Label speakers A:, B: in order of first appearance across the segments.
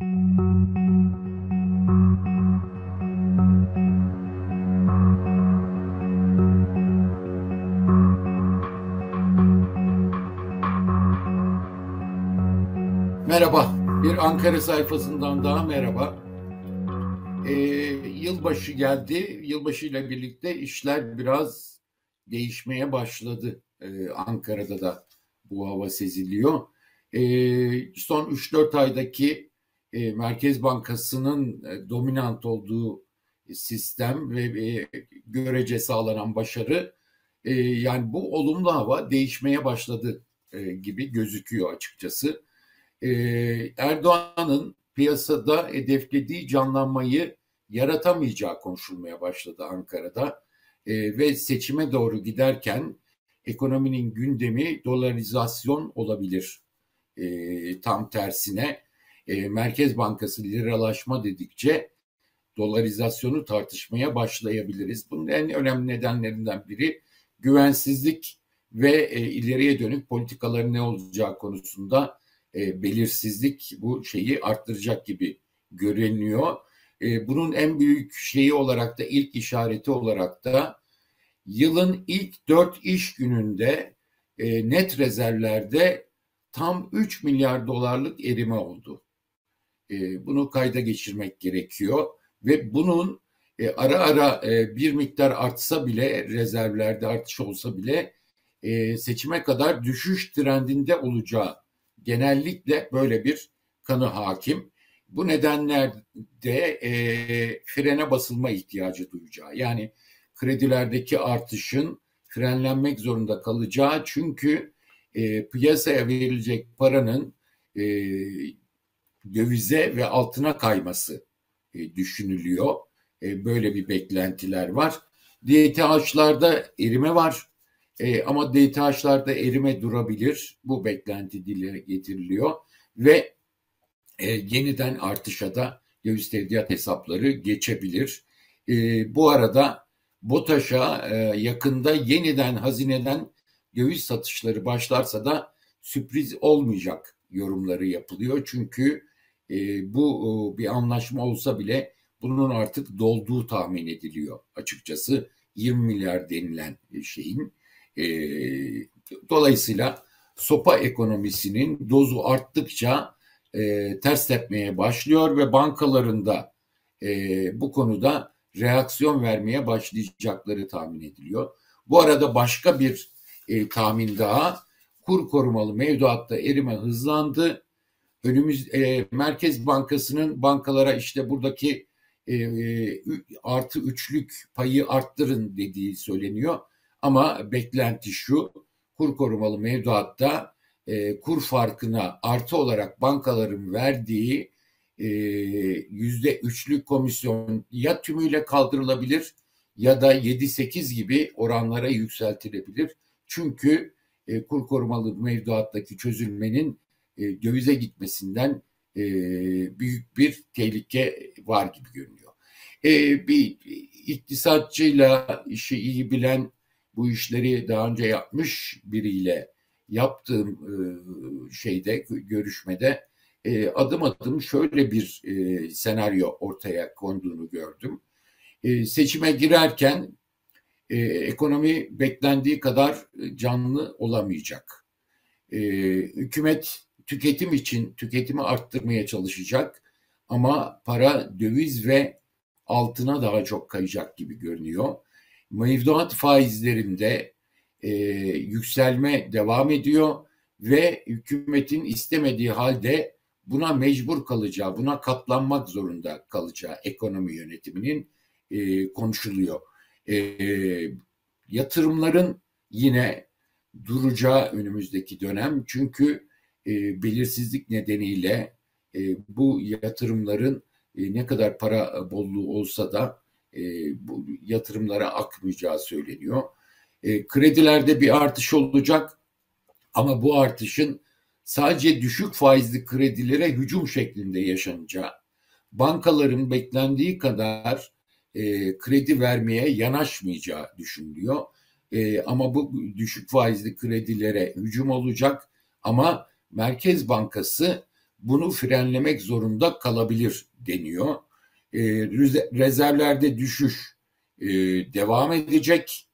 A: Merhaba, bir Ankara sayfasından daha merhaba. Ee, yılbaşı geldi, yılbaşı ile birlikte işler biraz değişmeye başladı. Ee, Ankara'da da bu hava seziliyor. Ee, son 3-4 aydaki e, Merkez Bankası'nın e, dominant olduğu sistem ve e, görece sağlanan başarı, yani bu olumlu hava değişmeye başladı gibi gözüküyor açıkçası Erdoğan'ın piyasada hedeflediği canlanmayı yaratamayacağı konuşulmaya başladı Ankara'da ve seçime doğru giderken ekonominin gündemi dolarizasyon olabilir. Tam tersine e, Merkez Bankası liralaşma dedikçe dolarizasyonu tartışmaya başlayabiliriz. Bunun en önemli nedenlerinden biri güvensizlik ve e, ileriye dönük politikaların ne olacağı konusunda e, belirsizlik bu şeyi arttıracak gibi görünüyor. E, bunun en büyük şeyi olarak da ilk işareti olarak da yılın ilk dört iş gününde e, net rezervlerde tam 3 milyar dolarlık erime oldu. E, bunu kayda geçirmek gerekiyor ve bunun e, ara ara e, bir miktar artsa bile rezervlerde artış olsa bile seçime kadar düşüş trendinde olacağı genellikle böyle bir kanı hakim. Bu nedenlerde e, frene basılma ihtiyacı duyacağı. Yani kredilerdeki artışın frenlenmek zorunda kalacağı çünkü e, piyasaya verilecek paranın e, dövize ve altına kayması e, düşünülüyor. E, böyle bir beklentiler var. DTH'larda erime var. E, ama DTH'larda erime durabilir. Bu beklenti dile getiriliyor ve e, yeniden artışa da döviz tevdiat hesapları geçebilir. E, bu arada BOTAŞ'a e, yakında yeniden hazineden döviz satışları başlarsa da sürpriz olmayacak yorumları yapılıyor. Çünkü e, bu e, bir anlaşma olsa bile bunun artık dolduğu tahmin ediliyor açıkçası 20 milyar denilen şeyin e, dolayısıyla sopa ekonomisinin dozu arttıkça e, ters tepmeye başlıyor ve bankalarında e, bu konuda reaksiyon vermeye başlayacakları tahmin ediliyor. Bu arada başka bir e, tahmin daha kur korumalı mevduatta erime hızlandı. Önümüz e, Merkez Bankası'nın bankalara işte buradaki e, e, artı üçlük payı arttırın dediği söyleniyor. Ama beklenti şu, kur korumalı mevduatta e, kur farkına artı olarak bankaların verdiği e, yüzde üçlük komisyon ya tümüyle kaldırılabilir ya da 7-8 gibi oranlara yükseltilebilir. Çünkü e, kur korumalı mevduattaki çözülmenin e, dövize gitmesinden e, büyük bir tehlike var gibi görünüyor. E, bir iktisatçıyla işi iyi bilen bu işleri daha önce yapmış biriyle yaptığım şeyde görüşmede adım adım şöyle bir senaryo ortaya konduğunu gördüm. Seçime girerken ekonomi beklendiği kadar canlı olamayacak. Hükümet tüketim için tüketimi arttırmaya çalışacak ama para döviz ve altına daha çok kayacak gibi görünüyor mevduat faizlerinde e, yükselme devam ediyor ve hükümetin istemediği halde buna mecbur kalacağı, buna katlanmak zorunda kalacağı ekonomi yönetiminin e, konuşuluyor. E, yatırımların yine duracağı önümüzdeki dönem çünkü e, belirsizlik nedeniyle e, bu yatırımların e, ne kadar para bolluğu olsa da e, bu yatırımlara akmayacağı söyleniyor. E, kredilerde bir artış olacak ama bu artışın sadece düşük faizli kredilere hücum şeklinde yaşanacağı, bankaların beklendiği kadar e, kredi vermeye yanaşmayacağı düşünülüyor. E, ama bu düşük faizli kredilere hücum olacak ama Merkez Bankası bunu frenlemek zorunda kalabilir deniyor. E, rezervlerde düşüş e, devam edecek.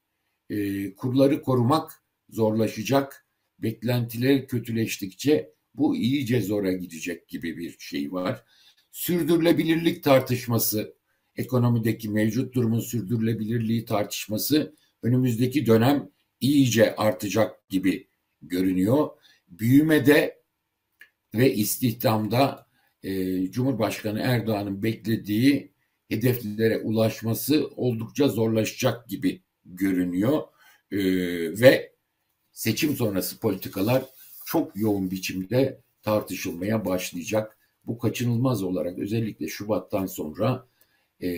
A: E, kurları korumak zorlaşacak. Beklentiler kötüleştikçe bu iyice zora gidecek gibi bir şey var. Sürdürülebilirlik tartışması, ekonomideki mevcut durumun sürdürülebilirliği tartışması önümüzdeki dönem iyice artacak gibi görünüyor. Büyümede ve istihdamda e, Cumhurbaşkanı Erdoğan'ın beklediği hedeflere ulaşması oldukça zorlaşacak gibi görünüyor e, ve seçim sonrası politikalar çok yoğun biçimde tartışılmaya başlayacak. Bu kaçınılmaz olarak özellikle Şubat'tan sonra e,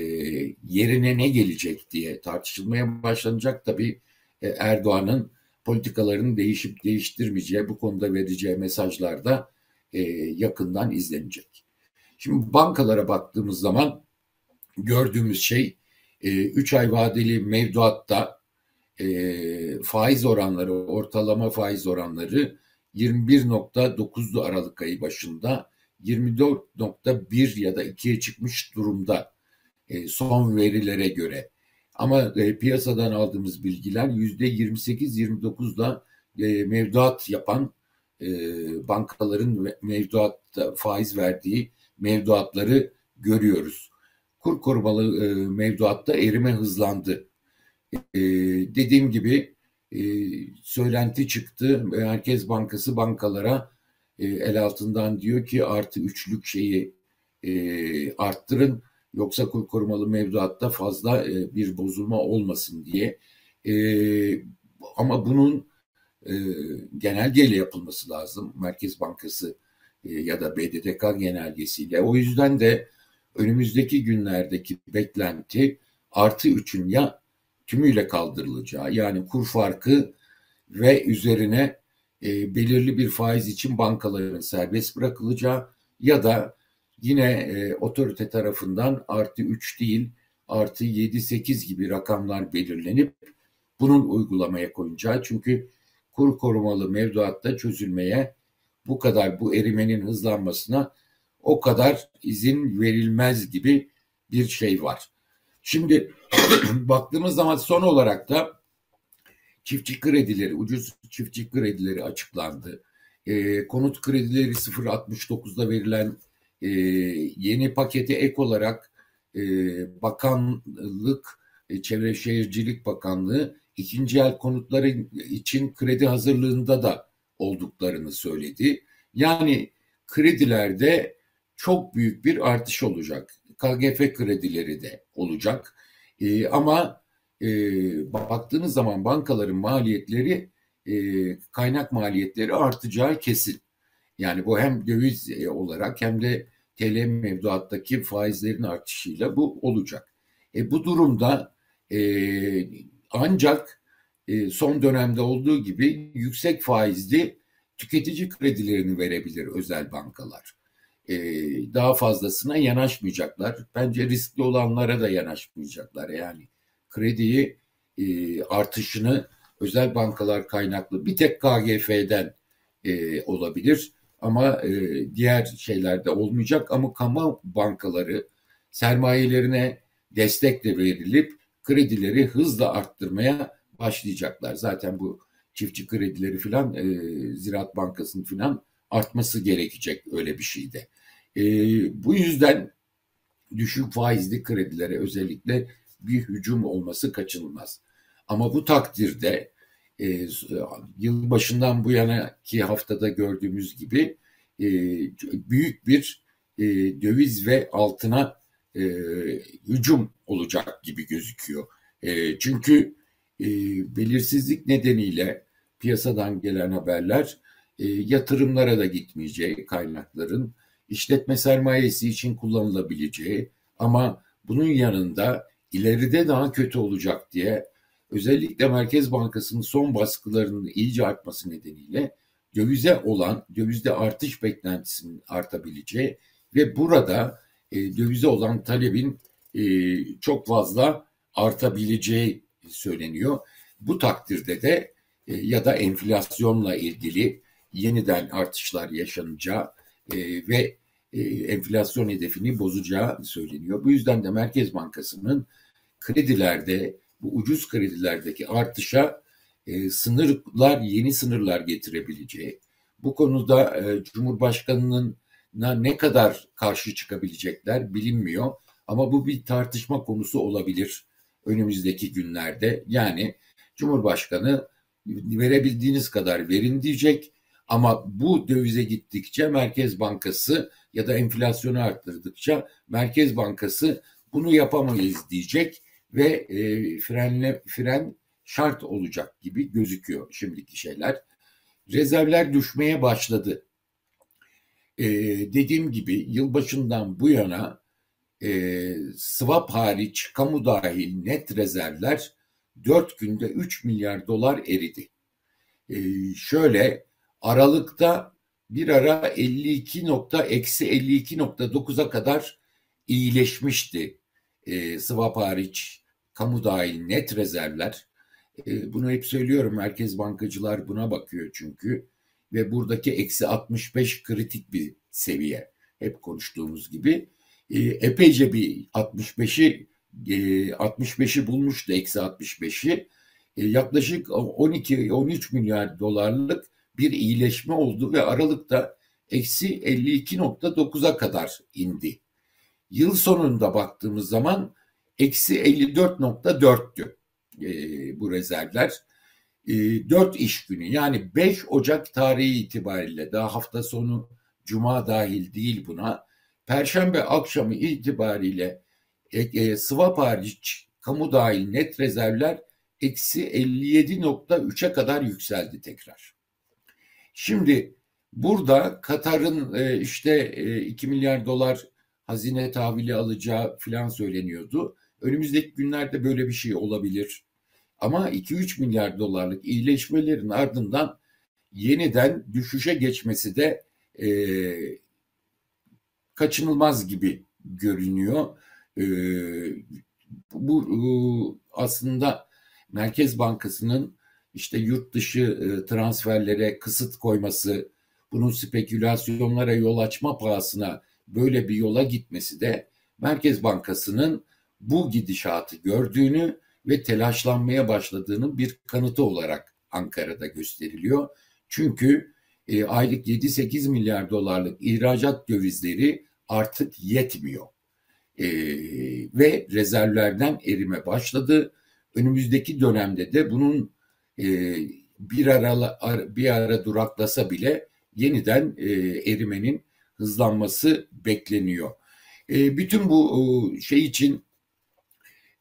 A: yerine ne gelecek diye tartışılmaya başlanacak. Tabii e, Erdoğan'ın politikalarını değişip değiştirmeyeceği bu konuda vereceği mesajlar da e, yakından izlenecek. Şimdi bankalara baktığımız zaman gördüğümüz şey 3 e, ay vadeli mevduatta e, faiz oranları, ortalama faiz oranları 21.9'du Aralık ayı başında 24.1 ya da 2'ye çıkmış durumda e, son verilere göre. Ama e, piyasadan aldığımız bilgiler yüzde 28-29'da e, mevduat yapan e, bankaların mevduat faiz verdiği mevduatları görüyoruz. Kur korumalı mevduatta erime hızlandı. Dediğim gibi söylenti çıktı. Merkez Bankası bankalara el altından diyor ki artı üçlük şeyi arttırın Yoksa kur korumalı mevduatta fazla e, bir bozulma olmasın diye. E, ama bunun e, genelgeyle yapılması lazım. Merkez Bankası e, ya da BDDK genelgesiyle. O yüzden de önümüzdeki günlerdeki beklenti artı üçün ya tümüyle kaldırılacağı yani kur farkı ve üzerine e, belirli bir faiz için bankaların serbest bırakılacağı ya da yine e, otorite tarafından artı 3 değil artı 7-8 gibi rakamlar belirlenip bunun uygulamaya koyacağı. Çünkü kur korumalı mevduatta çözülmeye bu kadar bu erimenin hızlanmasına o kadar izin verilmez gibi bir şey var. Şimdi baktığımız zaman son olarak da çiftçi kredileri, ucuz çiftçi kredileri açıklandı. E, konut kredileri 0.69'da verilen e, yeni paketi ek olarak e, bakanlık, e, Çevre Şehircilik Bakanlığı ikinci el konutları için kredi hazırlığında da olduklarını söyledi. Yani kredilerde çok büyük bir artış olacak. KGF kredileri de olacak. E, ama e, baktığınız zaman bankaların maliyetleri, e, kaynak maliyetleri artacağı kesin. Yani bu hem döviz e, olarak hem de TL mevduattaki faizlerin artışıyla bu olacak. E, bu durumda e, ancak e, son dönemde olduğu gibi yüksek faizli tüketici kredilerini verebilir özel bankalar. E, daha fazlasına yanaşmayacaklar. Bence riskli olanlara da yanaşmayacaklar. Yani krediyi e, artışını özel bankalar kaynaklı bir tek KGF'den e, olabilir. Ama e, diğer şeylerde olmayacak ama kamu bankaları sermayelerine destek de verilip kredileri hızla arttırmaya başlayacaklar. Zaten bu çiftçi kredileri filan e, Ziraat Bankası'nın filan artması gerekecek öyle bir şeyde. E, bu yüzden düşük faizli kredilere özellikle bir hücum olması kaçınılmaz. Ama bu takdirde e, yıl başından bu yana ki haftada gördüğümüz gibi e, büyük bir e, döviz ve altına e, hücum olacak gibi gözüküyor. E, çünkü e, belirsizlik nedeniyle piyasadan gelen haberler e, yatırımlara da gitmeyeceği kaynakların işletme sermayesi için kullanılabileceği ama bunun yanında ileride daha kötü olacak diye özellikle Merkez Bankası'nın son baskılarının iyice artması nedeniyle dövize olan dövizde artış beklentisinin artabileceği ve burada e, dövize olan talebin e, çok fazla artabileceği söyleniyor. Bu takdirde de e, ya da enflasyonla ilgili yeniden artışlar yaşanacağı e, ve e, enflasyon hedefini bozacağı söyleniyor. Bu yüzden de Merkez Bankası'nın kredilerde bu ucuz kredilerdeki artışa e, sınırlar yeni sınırlar getirebileceği bu konuda e, Cumhurbaşkanı'nın ne kadar karşı çıkabilecekler bilinmiyor. Ama bu bir tartışma konusu olabilir önümüzdeki günlerde. Yani Cumhurbaşkanı verebildiğiniz kadar verin diyecek. Ama bu dövize gittikçe Merkez Bankası ya da enflasyonu arttırdıkça Merkez Bankası bunu yapamayız diyecek ve e, frenle fren şart olacak gibi gözüküyor şimdiki şeyler. Rezervler düşmeye başladı. E, dediğim gibi yılbaşından bu yana e, swap hariç kamu dahil net rezervler 4 günde 3 milyar dolar eridi. E, şöyle Aralık'ta bir ara 52 nokta eksi 52.9'a kadar iyileşmişti. E, swap hariç kamu dahil net rezervler. E, bunu hep söylüyorum. Merkez bankacılar buna bakıyor çünkü. Ve buradaki eksi 65 kritik bir seviye. Hep konuştuğumuz gibi. E, epeyce bir 65'i e, 65'i bulmuştu eksi 65'i. E, yaklaşık 12-13 milyar dolarlık bir iyileşme oldu ve Aralık'ta eksi 52.9'a kadar indi. Yıl sonunda baktığımız zaman eksi 54.4'tü e, bu rezervler. E, 4 iş günü yani 5 Ocak tarihi itibariyle daha hafta sonu Cuma dahil değil buna. Perşembe akşamı itibariyle e, e, swap hariç kamu dahil net rezervler eksi 57.3'e kadar yükseldi tekrar. Şimdi burada Katar'ın e, işte e, 2 milyar dolar hazine tahvili alacağı filan söyleniyordu. Önümüzdeki günlerde böyle bir şey olabilir. Ama 2-3 milyar dolarlık iyileşmelerin ardından yeniden düşüşe geçmesi de e, kaçınılmaz gibi görünüyor. E, bu e, aslında Merkez Bankası'nın işte yurt dışı e, transferlere kısıt koyması, bunun spekülasyonlara yol açma pahasına böyle bir yola gitmesi de Merkez Bankası'nın bu gidişatı gördüğünü ve telaşlanmaya başladığının bir kanıtı olarak Ankara'da gösteriliyor. Çünkü e, aylık 7-8 milyar dolarlık ihracat dövizleri artık yetmiyor. E, ve rezervlerden erime başladı. Önümüzdeki dönemde de bunun e, bir ara bir ara duraklasa bile yeniden e, erimenin hızlanması bekleniyor. E, bütün bu şey için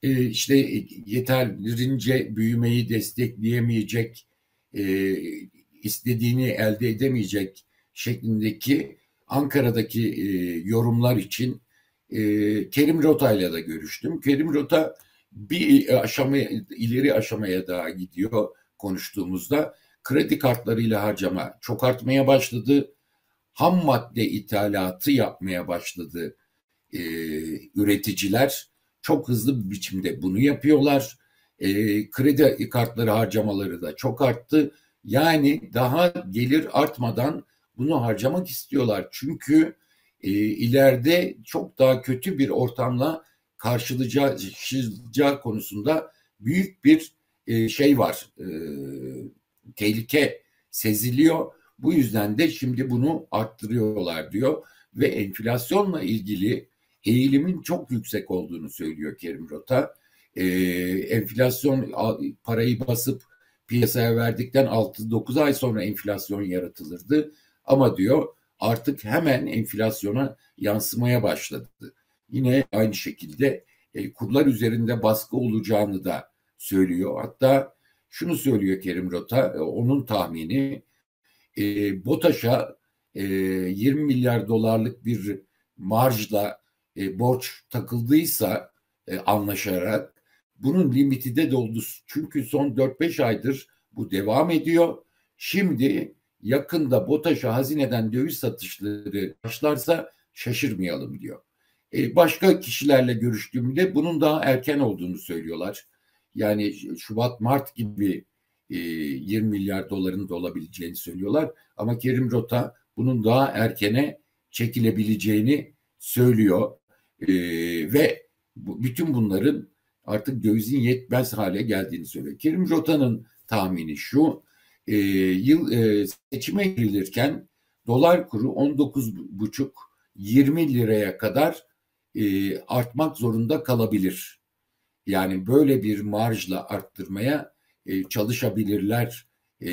A: e, işte yeterince büyümeyi destekleyemeyecek, e, istediğini elde edemeyecek şeklindeki Ankara'daki e, yorumlar için e, Kerim Rota ile de görüştüm. Kerim Rota bir aşama ileri aşamaya daha gidiyor konuştuğumuzda. Kredi kartlarıyla harcama çok artmaya başladı. Ham madde ithalatı yapmaya başladı e, üreticiler. Çok hızlı bir biçimde bunu yapıyorlar. E, kredi kartları harcamaları da çok arttı. Yani daha gelir artmadan bunu harcamak istiyorlar. Çünkü e, ileride çok daha kötü bir ortamla karşılayacağı konusunda büyük bir e, şey var. E, tehlike seziliyor. Bu yüzden de şimdi bunu arttırıyorlar diyor ve enflasyonla ilgili eğilimin çok yüksek olduğunu söylüyor Kerim Rota. E, enflasyon parayı basıp piyasaya verdikten 6-9 ay sonra enflasyon yaratılırdı. Ama diyor artık hemen enflasyona yansımaya başladı. Yine aynı şekilde e, kurlar üzerinde baskı olacağını da söylüyor. Hatta şunu söylüyor Kerim Rota, e, onun tahmini e, BOTAŞ'a e, 20 milyar dolarlık bir marjla e, borç takıldıysa e, anlaşarak bunun limiti de doldu. Çünkü son 4-5 aydır bu devam ediyor. Şimdi yakında BOTAŞ'a hazineden döviz satışları başlarsa şaşırmayalım diyor. E, başka kişilerle görüştüğümde bunun daha erken olduğunu söylüyorlar. Yani Şubat, Mart gibi 20 e, milyar doların da olabileceğini söylüyorlar. Ama Kerim Rota bunun daha erkene çekilebileceğini söylüyor. E, ve bütün bunların artık dövizin yetmez hale geldiğini söylüyor. Kerim Rota'nın tahmini şu, e, yıl seçime girilirken dolar kuru 19,5-20 liraya kadar e, artmak zorunda kalabilir. Yani böyle bir marjla arttırmaya e, çalışabilirler e,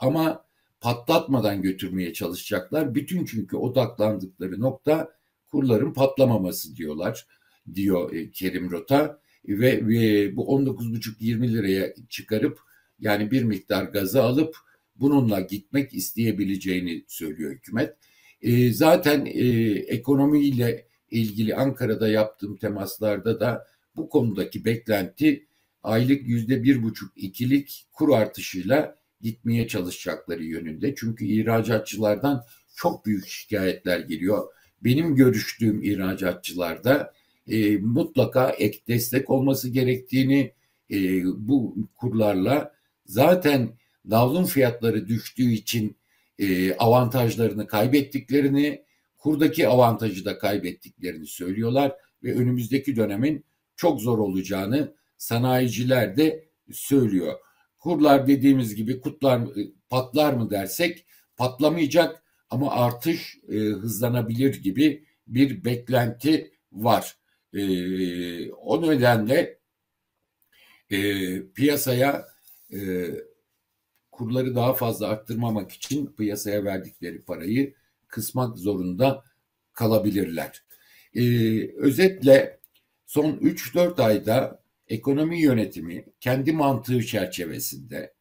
A: ama patlatmadan götürmeye çalışacaklar. Bütün çünkü odaklandıkları nokta kurların patlamaması diyorlar diyor e, Kerim Rota ve, ve bu 19,5-20 liraya çıkarıp yani bir miktar gazı alıp bununla gitmek isteyebileceğini söylüyor hükümet. E, zaten e, ekonomiyle ilgili Ankara'da yaptığım temaslarda da bu konudaki beklenti aylık yüzde bir buçuk ikilik kur artışıyla gitmeye çalışacakları yönünde. Çünkü ihracatçılardan çok büyük şikayetler geliyor. Benim görüştüğüm ihracatçılarda e, mutlaka ek destek olması gerektiğini e, bu kurlarla zaten davlun fiyatları düştüğü için e, avantajlarını kaybettiklerini, kurdaki avantajı da kaybettiklerini söylüyorlar ve önümüzdeki dönemin çok zor olacağını sanayiciler de söylüyor. Kurlar dediğimiz gibi kutlar e, patlar mı dersek patlamayacak ama artış e, hızlanabilir gibi bir beklenti var. E, o nedenle e, piyasaya e, kurları daha fazla arttırmamak için piyasaya verdikleri parayı kısmak zorunda kalabilirler. E, özetle son 3-4 ayda ekonomi yönetimi kendi mantığı çerçevesinde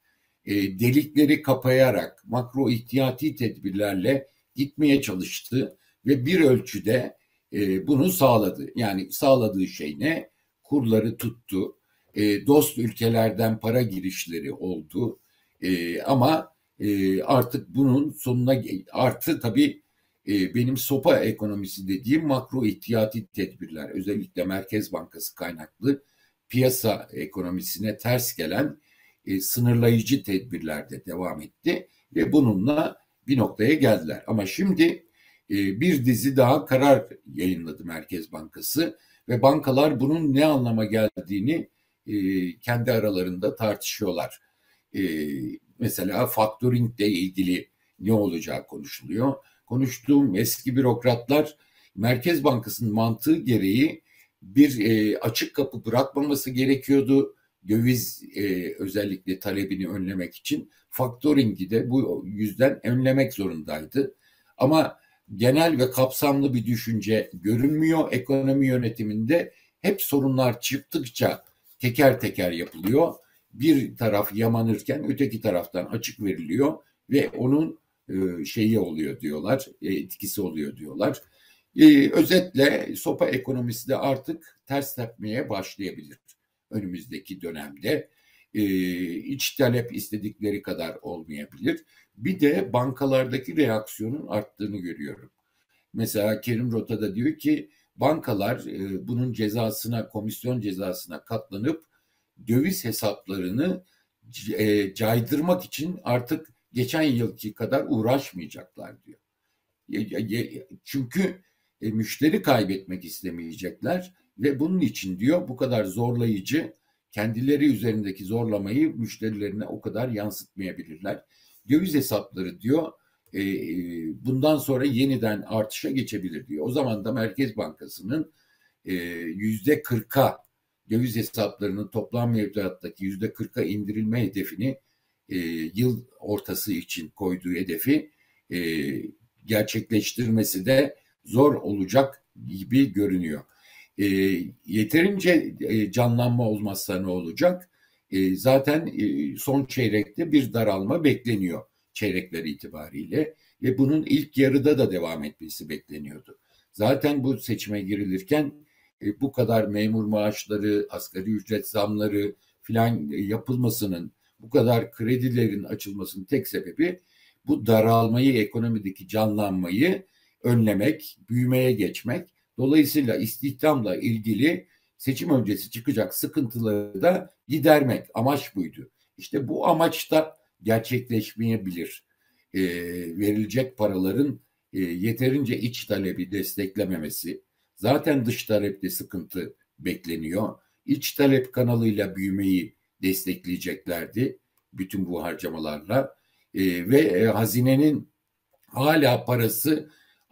A: e, delikleri kapayarak makro ihtiyati tedbirlerle gitmeye çalıştı ve bir ölçüde e, bunu sağladı. Yani sağladığı şey ne? Kurları tuttu. E, dost ülkelerden para girişleri oldu. E, ama e, artık bunun sonuna artı tabii e, benim sopa ekonomisi dediğim makro ihtiyati tedbirler özellikle Merkez Bankası kaynaklı piyasa ekonomisine ters gelen e, sınırlayıcı tedbirlerde devam etti ve bununla bir noktaya geldiler. Ama şimdi e, bir dizi daha karar yayınladı Merkez Bankası ve bankalar bunun ne anlama geldiğini e, kendi aralarında tartışıyorlar. E, mesela factoring ile ilgili ne olacağı konuşuluyor. Konuştuğum eski bürokratlar Merkez Bankası'nın mantığı gereği bir e, açık kapı bırakmaması gerekiyordu. Döviz e, özellikle talebini önlemek için faktöringi de bu yüzden önlemek zorundaydı. Ama genel ve kapsamlı bir düşünce görünmüyor ekonomi yönetiminde. Hep sorunlar çıktıkça teker teker yapılıyor. Bir taraf yamanırken öteki taraftan açık veriliyor ve onun e, şeyi oluyor diyorlar, e, etkisi oluyor diyorlar. E, özetle sopa ekonomisi de artık ters tepmeye başlayabilir önümüzdeki dönemde. E, iç talep istedikleri kadar olmayabilir. Bir de bankalardaki reaksiyonun arttığını görüyorum. Mesela Kerim Rota da diyor ki bankalar e, bunun cezasına, komisyon cezasına katlanıp döviz hesaplarını e, caydırmak için artık geçen yılki kadar uğraşmayacaklar diyor. Çünkü e, müşteri kaybetmek istemeyecekler ve bunun için diyor bu kadar zorlayıcı kendileri üzerindeki zorlamayı müşterilerine o kadar yansıtmayabilirler. Döviz hesapları diyor e, e, bundan sonra yeniden artışa geçebilir diyor. O zaman da Merkez Bankası'nın yüzde kırka döviz hesaplarının toplam mevduattaki yüzde kırka indirilme hedefini yıl ortası için koyduğu hedefi gerçekleştirmesi de zor olacak gibi görünüyor. E, yeterince e, canlanma olmazsa ne olacak? E, zaten e, son çeyrekte bir daralma bekleniyor çeyrekler itibariyle ve bunun ilk yarıda da devam etmesi bekleniyordu. Zaten bu seçime girilirken e, bu kadar memur maaşları, asgari ücret zamları filan e, yapılmasının, bu kadar kredilerin açılmasının tek sebebi bu daralmayı, ekonomideki canlanmayı önlemek, büyümeye geçmek. Dolayısıyla istihdamla ilgili seçim öncesi çıkacak sıkıntıları da gidermek amaç buydu. İşte bu amaç da gerçekleşmeyebilir. E, verilecek paraların e, yeterince iç talebi desteklememesi, zaten dış talepte sıkıntı bekleniyor. İç talep kanalıyla büyümeyi destekleyeceklerdi bütün bu harcamalarla e, ve e, hazinenin hala parası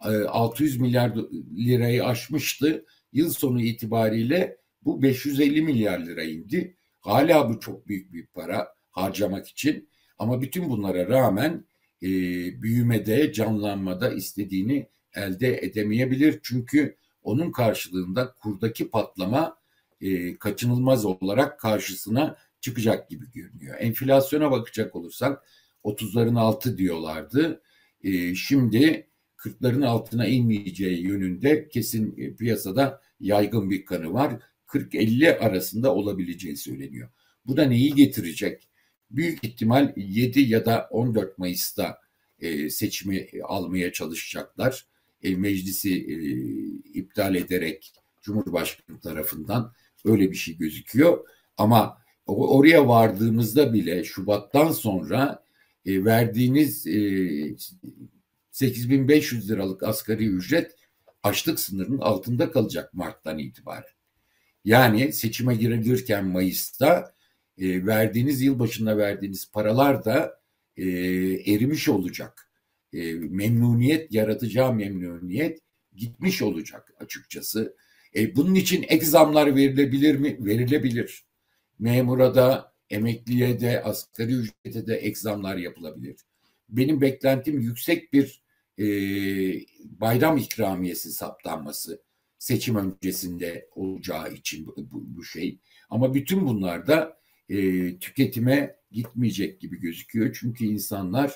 A: 600 milyar lirayı aşmıştı. Yıl sonu itibariyle bu 550 milyar lira indi. Hala bu çok büyük bir para harcamak için ama bütün bunlara rağmen e, büyümede, canlanmada istediğini elde edemeyebilir. Çünkü onun karşılığında kurdaki patlama e, kaçınılmaz olarak karşısına çıkacak gibi görünüyor. Enflasyona bakacak olursak 30'ların altı diyorlardı. E, şimdi 40'ların altına inmeyeceği yönünde kesin e, piyasada yaygın bir kanı var. 40-50 arasında olabileceği söyleniyor. Bu da neyi getirecek? Büyük ihtimal 7 ya da 14 Mayıs'ta e, seçimi almaya çalışacaklar. E, meclisi iptal ederek Cumhurbaşkanı tarafından öyle bir şey gözüküyor. Ama oraya vardığımızda bile Şubat'tan sonra verdiğiniz 8500 liralık asgari ücret açlık sınırının altında kalacak Mart'tan itibaren. Yani seçime girilirken Mayıs'ta e, verdiğiniz yılbaşında verdiğiniz paralar da e, erimiş olacak. E, memnuniyet yaratacağı memnuniyet gitmiş olacak açıkçası. E, bunun için ek zamlar verilebilir mi? Verilebilir. Memura da, emekliye de, asgari ücrete de ek zamlar yapılabilir. Benim beklentim yüksek bir e, bayram ikramiyesi saptanması seçim öncesinde olacağı için bu, bu, bu şey. Ama bütün bunlar da e, tüketime gitmeyecek gibi gözüküyor. Çünkü insanlar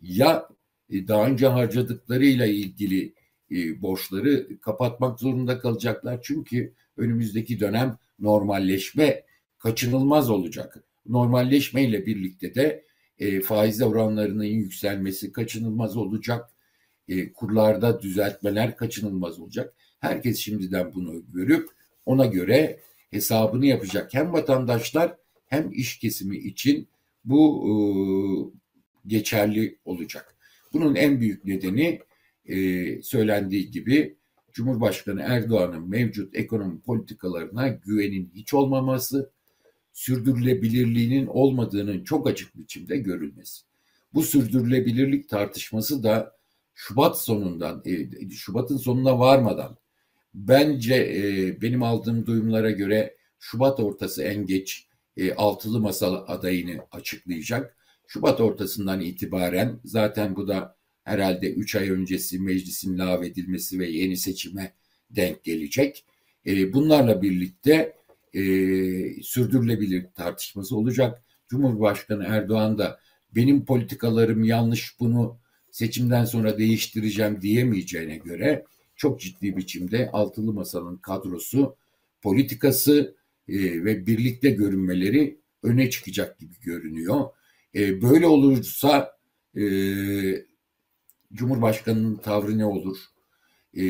A: ya e, daha önce harcadıklarıyla ilgili e, borçları kapatmak zorunda kalacaklar. Çünkü önümüzdeki dönem normalleşme kaçınılmaz olacak. Normalleşme ile birlikte de e, faiz oranlarının yükselmesi kaçınılmaz olacak. E, kurlarda düzeltmeler kaçınılmaz olacak. Herkes şimdiden bunu görüp ona göre hesabını yapacak. Hem vatandaşlar hem iş kesimi için bu e, geçerli olacak. Bunun en büyük nedeni e, söylendiği gibi Cumhurbaşkanı Erdoğan'ın mevcut ekonomi politikalarına güvenin hiç olmaması, sürdürülebilirliğinin olmadığının çok açık biçimde görülmesi. Bu sürdürülebilirlik tartışması da Şubat sonundan, e, Şubat'ın sonuna varmadan bence e, benim aldığım duyumlara göre Şubat ortası en geç e, altılı masal adayını açıklayacak. Şubat ortasından itibaren zaten bu da herhalde 3 ay öncesi meclisin lağvedilmesi ve yeni seçime denk gelecek. Bunlarla birlikte sürdürülebilir tartışması olacak. Cumhurbaşkanı Erdoğan da benim politikalarım yanlış bunu seçimden sonra değiştireceğim diyemeyeceğine göre çok ciddi biçimde altılı masanın kadrosu, politikası e, ve birlikte görünmeleri öne çıkacak gibi görünüyor. E, böyle olursa e, Cumhurbaşkanının tavrı ne olur? E,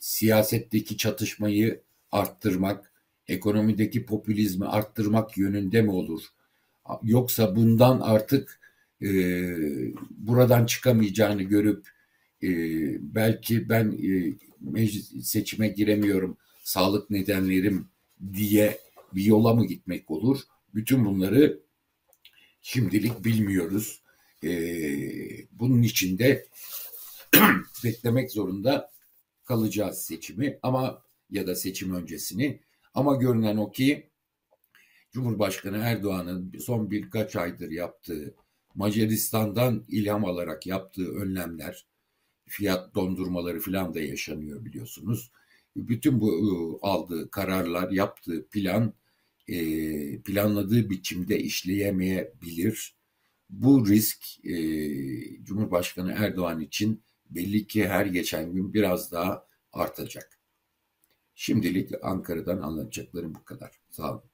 A: siyasetteki çatışmayı arttırmak, ekonomideki popülizmi arttırmak yönünde mi olur? Yoksa bundan artık e, buradan çıkamayacağını görüp e, belki ben e, meclis seçime giremiyorum, sağlık nedenlerim diye bir yola mı gitmek olur? Bütün bunları şimdilik bilmiyoruz. E, bunun için de beklemek zorunda kalacağız seçimi ama ya da seçim öncesini. Ama görünen o ki Cumhurbaşkanı Erdoğan'ın son birkaç aydır yaptığı Macaristan'dan ilham alarak yaptığı önlemler, fiyat dondurmaları falan da yaşanıyor biliyorsunuz. Bütün bu ıı, aldığı kararlar, yaptığı plan planladığı biçimde işleyemeyebilir. Bu risk Cumhurbaşkanı Erdoğan için belli ki her geçen gün biraz daha artacak. Şimdilik Ankara'dan anlatacaklarım bu kadar. Sağ olun.